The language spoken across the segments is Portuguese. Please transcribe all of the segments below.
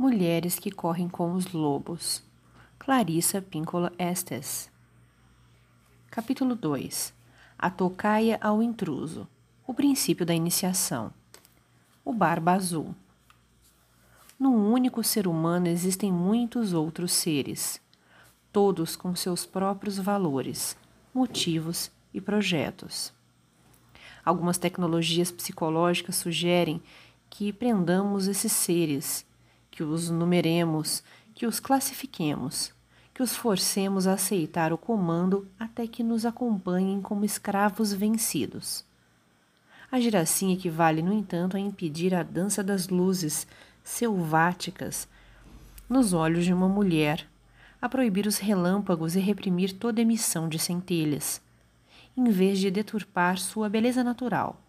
Mulheres que correm com os lobos. Clarissa Píncola Estes. Capítulo 2. A tocaia ao intruso. O princípio da iniciação. O barba azul. Num único ser humano existem muitos outros seres, todos com seus próprios valores, motivos e projetos. Algumas tecnologias psicológicas sugerem que prendamos esses seres, que os numeremos, que os classifiquemos, que os forcemos a aceitar o comando até que nos acompanhem como escravos vencidos. Agir assim equivale, no entanto, a impedir a dança das luzes selváticas nos olhos de uma mulher, a proibir os relâmpagos e reprimir toda emissão de centelhas, em vez de deturpar sua beleza natural.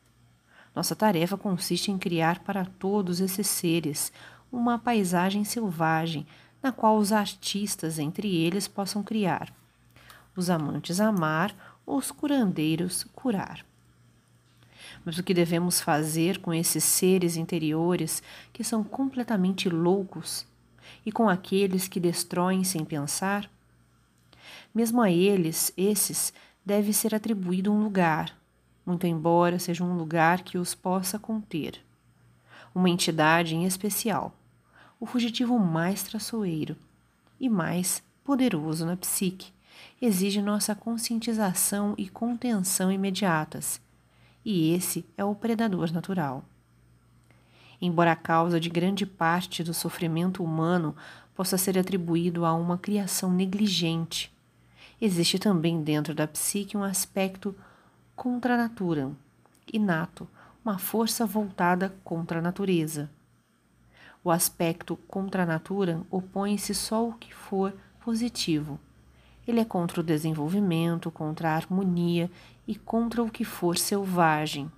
Nossa tarefa consiste em criar para todos esses seres uma paisagem selvagem na qual os artistas entre eles possam criar, os amantes amar, os curandeiros curar. Mas o que devemos fazer com esses seres interiores que são completamente loucos e com aqueles que destroem sem pensar? Mesmo a eles, esses, deve ser atribuído um lugar, muito embora seja um lugar que os possa conter. Uma entidade em especial, o fugitivo mais traçoeiro e mais poderoso na psique, exige nossa conscientização e contenção imediatas, e esse é o predador natural. Embora a causa de grande parte do sofrimento humano possa ser atribuído a uma criação negligente, existe também dentro da psique um aspecto contra natura, inato, uma força voltada contra a natureza. O aspecto contra a natura opõe-se só ao que for positivo. Ele é contra o desenvolvimento, contra a harmonia e contra o que for selvagem.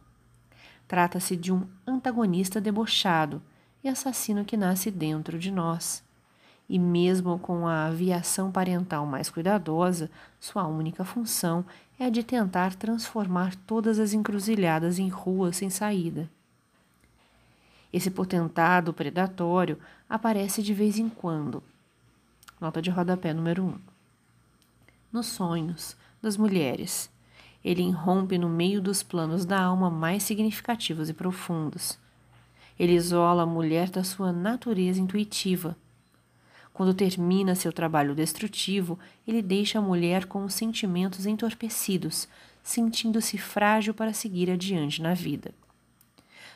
Trata-se de um antagonista debochado e assassino que nasce dentro de nós e mesmo com a aviação parental mais cuidadosa, sua única função é a de tentar transformar todas as encruzilhadas em ruas sem saída. Esse potentado predatório aparece de vez em quando. Nota de rodapé número 1. Um. Nos sonhos das mulheres. Ele irrompe no meio dos planos da alma mais significativos e profundos. Ele isola a mulher da sua natureza intuitiva quando termina seu trabalho destrutivo, ele deixa a mulher com os sentimentos entorpecidos, sentindo-se frágil para seguir adiante na vida.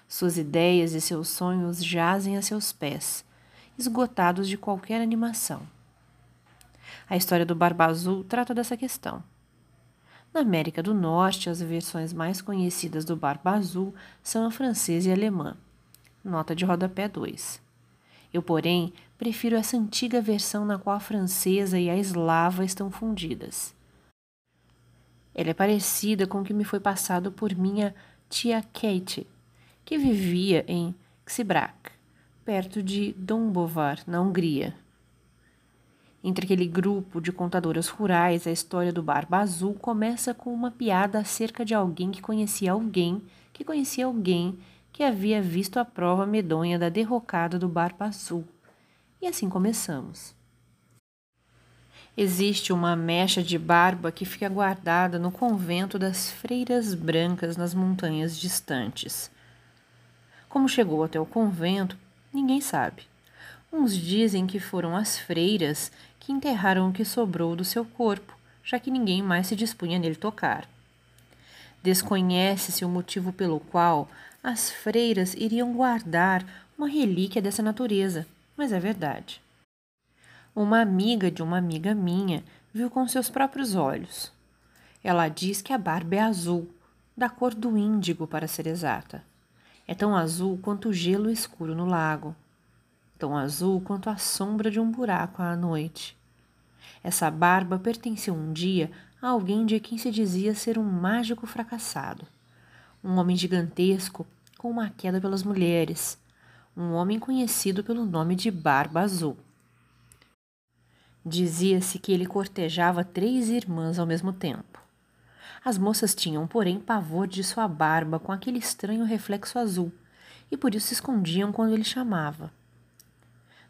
Suas ideias e seus sonhos jazem a seus pés, esgotados de qualquer animação. A história do Barba Azul trata dessa questão. Na América do Norte, as versões mais conhecidas do Barba Azul são a francesa e a alemã. Nota de rodapé 2. Eu, porém, prefiro essa antiga versão na qual a francesa e a eslava estão fundidas. Ela é parecida com o que me foi passado por minha tia Kate, que vivia em Xibrac, perto de Dombovar, na Hungria. Entre aquele grupo de contadoras rurais, a história do Barba Azul começa com uma piada acerca de alguém que conhecia alguém que conhecia alguém que havia visto a prova medonha da derrocada do Barba Azul. E assim começamos. Existe uma mecha de barba que fica guardada no convento das Freiras Brancas nas montanhas distantes. Como chegou até o convento, ninguém sabe. Uns dizem que foram as freiras que enterraram o que sobrou do seu corpo, já que ninguém mais se dispunha nele tocar. Desconhece-se o motivo pelo qual as freiras iriam guardar uma relíquia dessa natureza, mas é verdade. Uma amiga de uma amiga minha viu com seus próprios olhos. Ela diz que a barba é azul, da cor do índigo, para ser exata. É tão azul quanto o gelo escuro no lago, tão azul quanto a sombra de um buraco à noite. Essa barba pertenceu um dia a alguém de quem se dizia ser um mágico fracassado, um homem gigantesco com uma queda pelas mulheres, um homem conhecido pelo nome de Barba Azul. Dizia-se que ele cortejava três irmãs ao mesmo tempo. As moças tinham, porém, pavor de sua barba com aquele estranho reflexo azul, e por isso se escondiam quando ele chamava.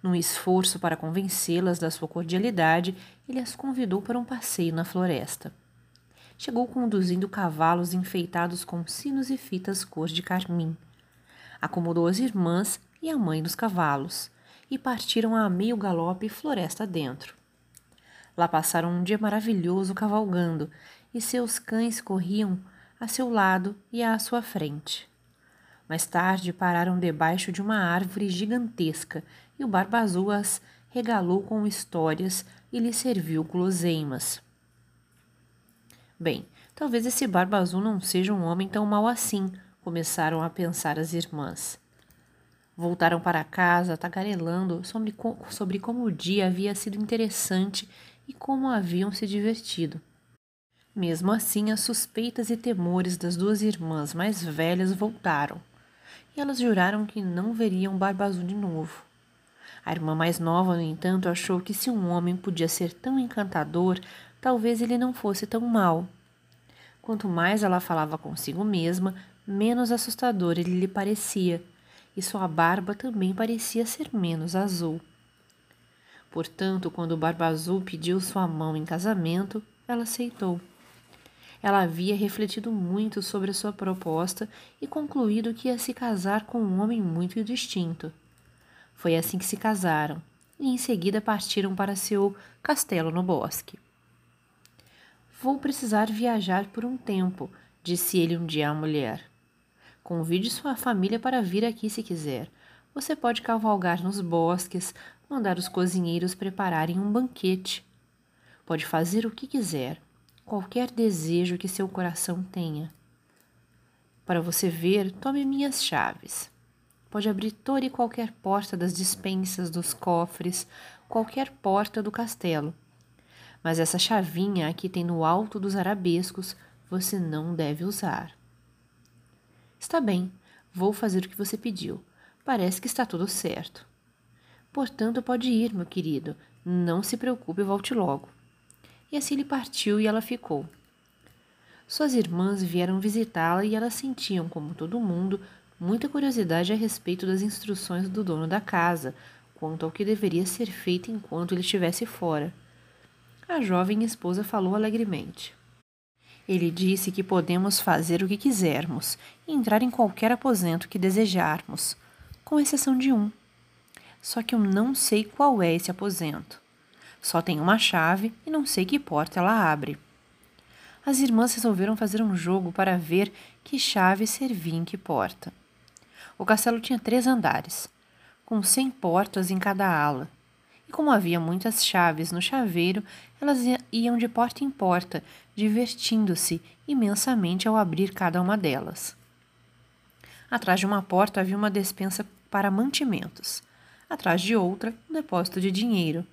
Num esforço para convencê-las da sua cordialidade, ele as convidou para um passeio na floresta. Chegou conduzindo cavalos enfeitados com sinos e fitas cor de carmim. Acomodou as irmãs e a mãe nos cavalos e partiram a meio galope floresta dentro. Lá passaram um dia maravilhoso cavalgando e seus cães corriam a seu lado e à sua frente. Mais tarde pararam debaixo de uma árvore gigantesca e o Barba Azul as regalou com histórias e lhe serviu guloseimas. Bem, talvez esse Barba Azul não seja um homem tão mau assim, começaram a pensar as irmãs. Voltaram para casa tagarelando sobre, sobre como o dia havia sido interessante e como haviam se divertido. Mesmo assim, as suspeitas e temores das duas irmãs mais velhas voltaram, e elas juraram que não veriam Barba Azul de novo. A irmã mais nova, no entanto, achou que se um homem podia ser tão encantador, talvez ele não fosse tão mau. Quanto mais ela falava consigo mesma, menos assustador ele lhe parecia, e sua barba também parecia ser menos azul. Portanto, quando Barba Azul pediu sua mão em casamento, ela aceitou. Ela havia refletido muito sobre a sua proposta e concluído que ia se casar com um homem muito distinto. Foi assim que se casaram, e em seguida partiram para seu castelo no bosque. Vou precisar viajar por um tempo, disse ele um dia à mulher. Convide sua família para vir aqui se quiser. Você pode cavalgar nos bosques, mandar os cozinheiros prepararem um banquete. Pode fazer o que quiser qualquer desejo que seu coração tenha. Para você ver, tome minhas chaves. Pode abrir toda e qualquer porta das dispensas, dos cofres, qualquer porta do castelo. Mas essa chavinha aqui tem no alto dos arabescos você não deve usar. Está bem, vou fazer o que você pediu. Parece que está tudo certo. Portanto, pode ir, meu querido. Não se preocupe, volte logo. E assim ele partiu e ela ficou. Suas irmãs vieram visitá-la e elas sentiam, como todo mundo, muita curiosidade a respeito das instruções do dono da casa, quanto ao que deveria ser feito enquanto ele estivesse fora. A jovem esposa falou alegremente. Ele disse que podemos fazer o que quisermos e entrar em qualquer aposento que desejarmos, com exceção de um. Só que eu não sei qual é esse aposento. Só tem uma chave e não sei que porta ela abre. As irmãs resolveram fazer um jogo para ver que chave servia em que porta. O castelo tinha três andares, com cem portas em cada ala. E como havia muitas chaves no chaveiro, elas iam de porta em porta, divertindo-se imensamente ao abrir cada uma delas. Atrás de uma porta havia uma despensa para mantimentos, atrás de outra, um depósito de dinheiro,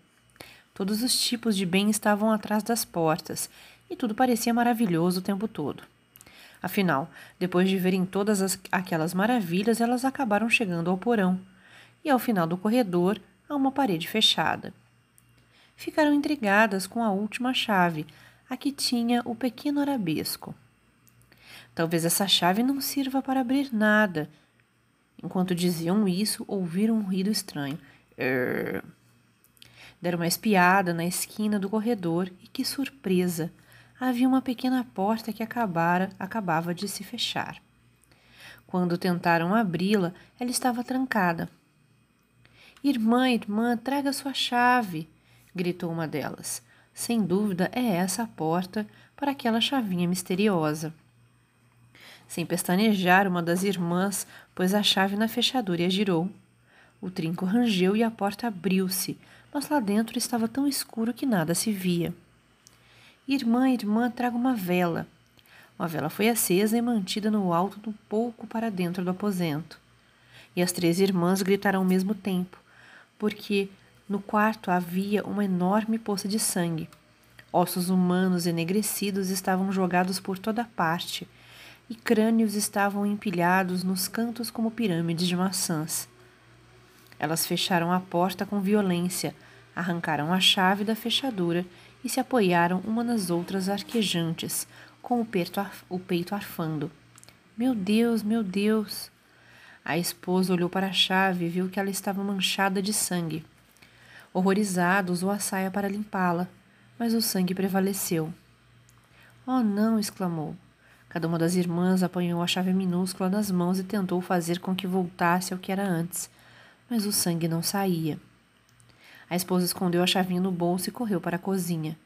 Todos os tipos de bem estavam atrás das portas e tudo parecia maravilhoso o tempo todo. Afinal, depois de verem todas as, aquelas maravilhas, elas acabaram chegando ao porão e, ao final do corredor, a uma parede fechada. Ficaram intrigadas com a última chave, a que tinha o pequeno arabesco. Talvez essa chave não sirva para abrir nada. Enquanto diziam isso, ouviram um ruído estranho. Err. Deram uma espiada na esquina do corredor e que surpresa! Havia uma pequena porta que acabara, acabava de se fechar. Quando tentaram abri-la, ela estava trancada. Irmã, irmã, traga sua chave! gritou uma delas. Sem dúvida é essa a porta para aquela chavinha misteriosa. Sem pestanejar, uma das irmãs pôs a chave na fechadura e a girou. O trinco rangeu e a porta abriu-se, mas lá dentro estava tão escuro que nada se via. Irmã, irmã, traga uma vela. Uma vela foi acesa e mantida no alto um pouco para dentro do aposento. E as três irmãs gritaram ao mesmo tempo, porque no quarto havia uma enorme poça de sangue. Ossos humanos enegrecidos estavam jogados por toda parte, e crânios estavam empilhados nos cantos como pirâmides de maçãs. Elas fecharam a porta com violência, arrancaram a chave da fechadura e se apoiaram uma nas outras arquejantes, com o peito, o peito arfando. Meu Deus, meu Deus! A esposa olhou para a chave e viu que ela estava manchada de sangue. Horrorizado, usou a saia para limpá-la, mas o sangue prevaleceu. Oh, não! exclamou. Cada uma das irmãs apanhou a chave minúscula nas mãos e tentou fazer com que voltasse ao que era antes, mas o sangue não saía. A esposa escondeu a chavinha no bolso e correu para a cozinha.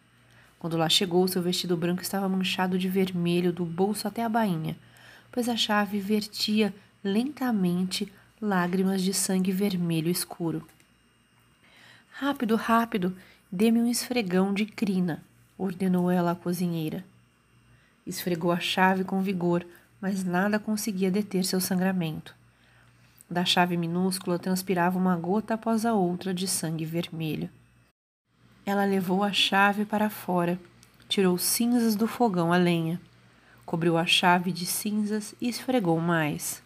Quando lá chegou, seu vestido branco estava manchado de vermelho do bolso até a bainha, pois a chave vertia lentamente lágrimas de sangue vermelho escuro. Rápido, rápido, dê-me um esfregão de crina, ordenou ela à cozinheira. Esfregou a chave com vigor, mas nada conseguia deter seu sangramento. Da chave minúscula transpirava uma gota após a outra de sangue vermelho. Ela levou a chave para fora, tirou cinzas do fogão a lenha, cobriu a chave de cinzas e esfregou mais.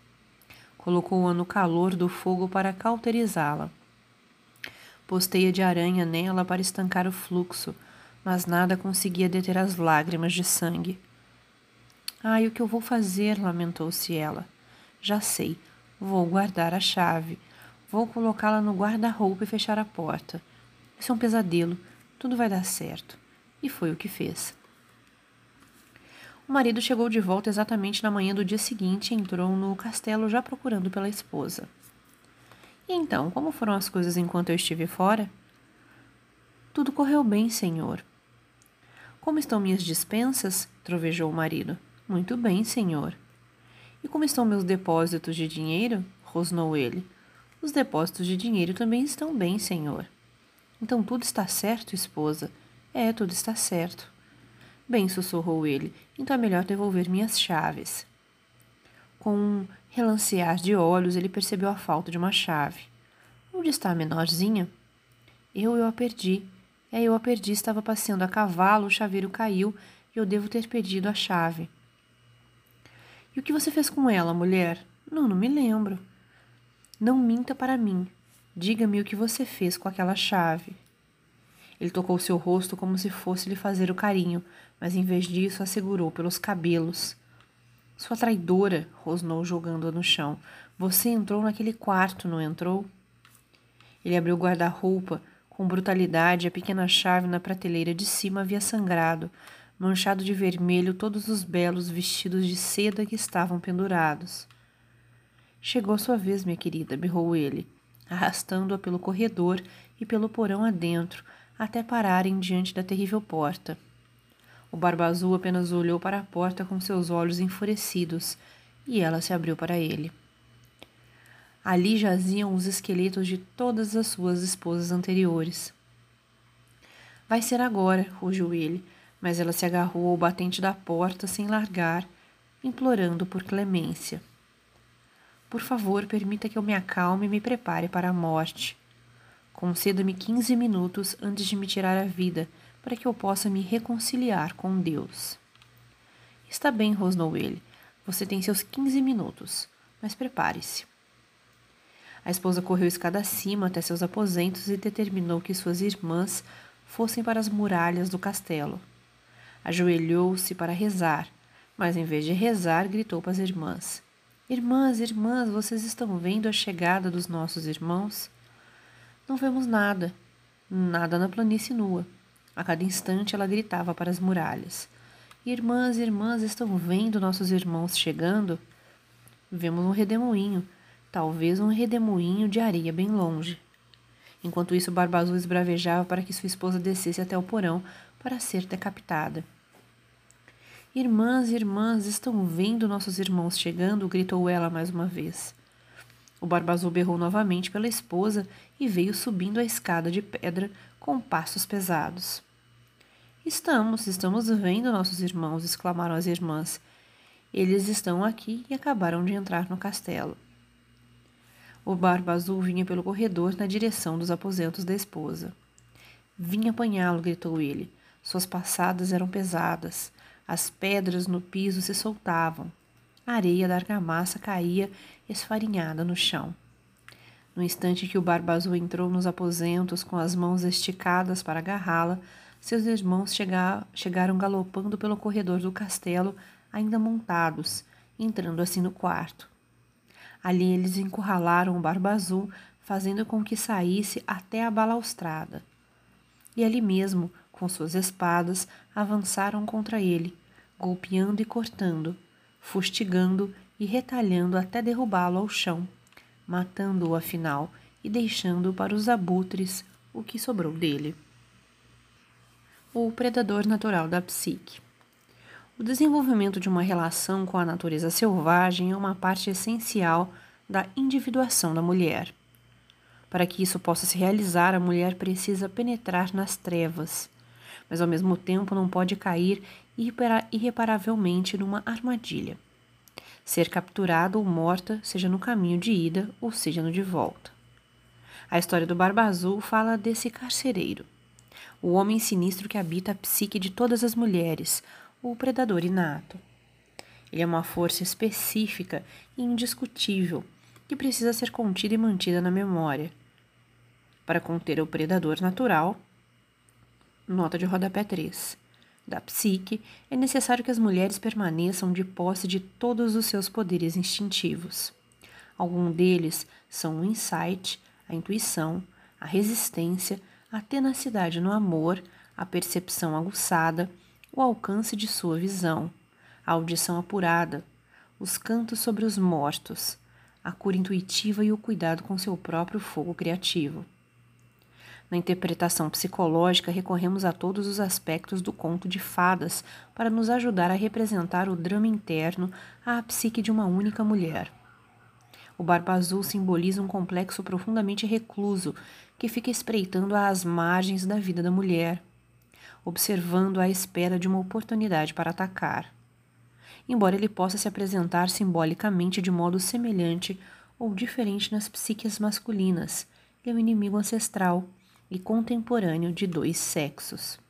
Colocou-a no calor do fogo para cauterizá-la. Pôs teia de aranha nela para estancar o fluxo, mas nada conseguia deter as lágrimas de sangue. Ai, o que eu vou fazer? lamentou-se ela. Já sei, vou guardar a chave. Vou colocá-la no guarda-roupa e fechar a porta. Isso é um pesadelo. Tudo vai dar certo. E foi o que fez. O marido chegou de volta exatamente na manhã do dia seguinte e entrou no castelo já procurando pela esposa. E então, como foram as coisas enquanto eu estive fora? Tudo correu bem, senhor. Como estão minhas dispensas? trovejou o marido. Muito bem, senhor. E como estão meus depósitos de dinheiro? rosnou ele. Os depósitos de dinheiro também estão bem, senhor. Então tudo está certo, esposa? É, tudo está certo. Bem, sussurrou ele, então é melhor devolver minhas chaves. Com um relancear de olhos, ele percebeu a falta de uma chave. Onde está a menorzinha? Eu, eu a perdi. É, eu a perdi, estava passeando a cavalo, o chaveiro caiu e eu devo ter perdido a chave. E o que você fez com ela, mulher? Não, não me lembro. Não minta para mim. Diga-me o que você fez com aquela chave. Ele tocou seu rosto como se fosse lhe fazer o carinho, mas em vez disso a segurou pelos cabelos. Sua traidora, rosnou jogando-a no chão. Você entrou naquele quarto, não entrou? Ele abriu o guarda-roupa. Com brutalidade, a pequena chave na prateleira de cima havia sangrado, manchado de vermelho todos os belos vestidos de seda que estavam pendurados. Chegou sua vez, minha querida, berrou ele, arrastando-a pelo corredor e pelo porão adentro, até pararem diante da terrível porta. O Barba Azul apenas olhou para a porta com seus olhos enfurecidos, e ela se abriu para ele. Ali jaziam os esqueletos de todas as suas esposas anteriores. Vai ser agora, rugiu ele, mas ela se agarrou ao batente da porta sem largar, implorando por clemência. Por favor, permita que eu me acalme e me prepare para a morte. Conceda-me quinze minutos antes de me tirar a vida, para que eu possa me reconciliar com Deus. Está bem, rosnou ele. Você tem seus quinze minutos, mas prepare-se. A esposa correu escada acima até seus aposentos e determinou que suas irmãs fossem para as muralhas do castelo. Ajoelhou-se para rezar, mas em vez de rezar, gritou para as irmãs: Irmãs, irmãs, vocês estão vendo a chegada dos nossos irmãos? Não vemos nada, nada na planície nua. A cada instante ela gritava para as muralhas: Irmãs, irmãs, estão vendo nossos irmãos chegando? Vemos um redemoinho, talvez um redemoinho de areia bem longe. Enquanto isso, Barba Azul esbravejava para que sua esposa descesse até o porão para ser decapitada. Irmãs, irmãs, estão vendo nossos irmãos chegando? gritou ela mais uma vez. O Barba Azul berrou novamente pela esposa e veio subindo a escada de pedra com passos pesados. Estamos, estamos vendo nossos irmãos, exclamaram as irmãs. Eles estão aqui e acabaram de entrar no castelo. O Barba Azul vinha pelo corredor na direção dos aposentos da esposa. Vim apanhá-lo, gritou ele. Suas passadas eram pesadas. As pedras no piso se soltavam. A areia da argamassa caía esfarinhada no chão. No instante que o Barba Azul entrou nos aposentos com as mãos esticadas para agarrá-la, seus irmãos chega chegaram galopando pelo corredor do castelo, ainda montados, entrando assim no quarto. Ali eles encurralaram o Barba Azul, fazendo com que saísse até a balaustrada. E ali mesmo, com suas espadas, avançaram contra ele, golpeando e cortando, fustigando e retalhando até derrubá-lo ao chão, matando-o afinal e deixando para os abutres o que sobrou dele. O predador natural da psique. O desenvolvimento de uma relação com a natureza selvagem é uma parte essencial da individuação da mulher. Para que isso possa se realizar, a mulher precisa penetrar nas trevas, mas ao mesmo tempo não pode cair irreparavelmente numa armadilha. Ser capturada ou morta, seja no caminho de ida ou seja no de volta. A história do Barba Azul fala desse carcereiro, o homem sinistro que habita a psique de todas as mulheres, o predador inato. Ele é uma força específica e indiscutível que precisa ser contida e mantida na memória. Para conter o predador natural, nota de rodapé 3. Da psique, é necessário que as mulheres permaneçam de posse de todos os seus poderes instintivos. Alguns deles são o insight, a intuição, a resistência, a tenacidade no amor, a percepção aguçada, o alcance de sua visão, a audição apurada, os cantos sobre os mortos, a cura intuitiva e o cuidado com seu próprio fogo criativo. Na interpretação psicológica, recorremos a todos os aspectos do conto de fadas para nos ajudar a representar o drama interno à psique de uma única mulher. O Barba Azul simboliza um complexo profundamente recluso que fica espreitando às margens da vida da mulher, observando à espera de uma oportunidade para atacar. Embora ele possa se apresentar simbolicamente de modo semelhante ou diferente nas psiques masculinas, ele é um inimigo ancestral e contemporâneo de dois sexos.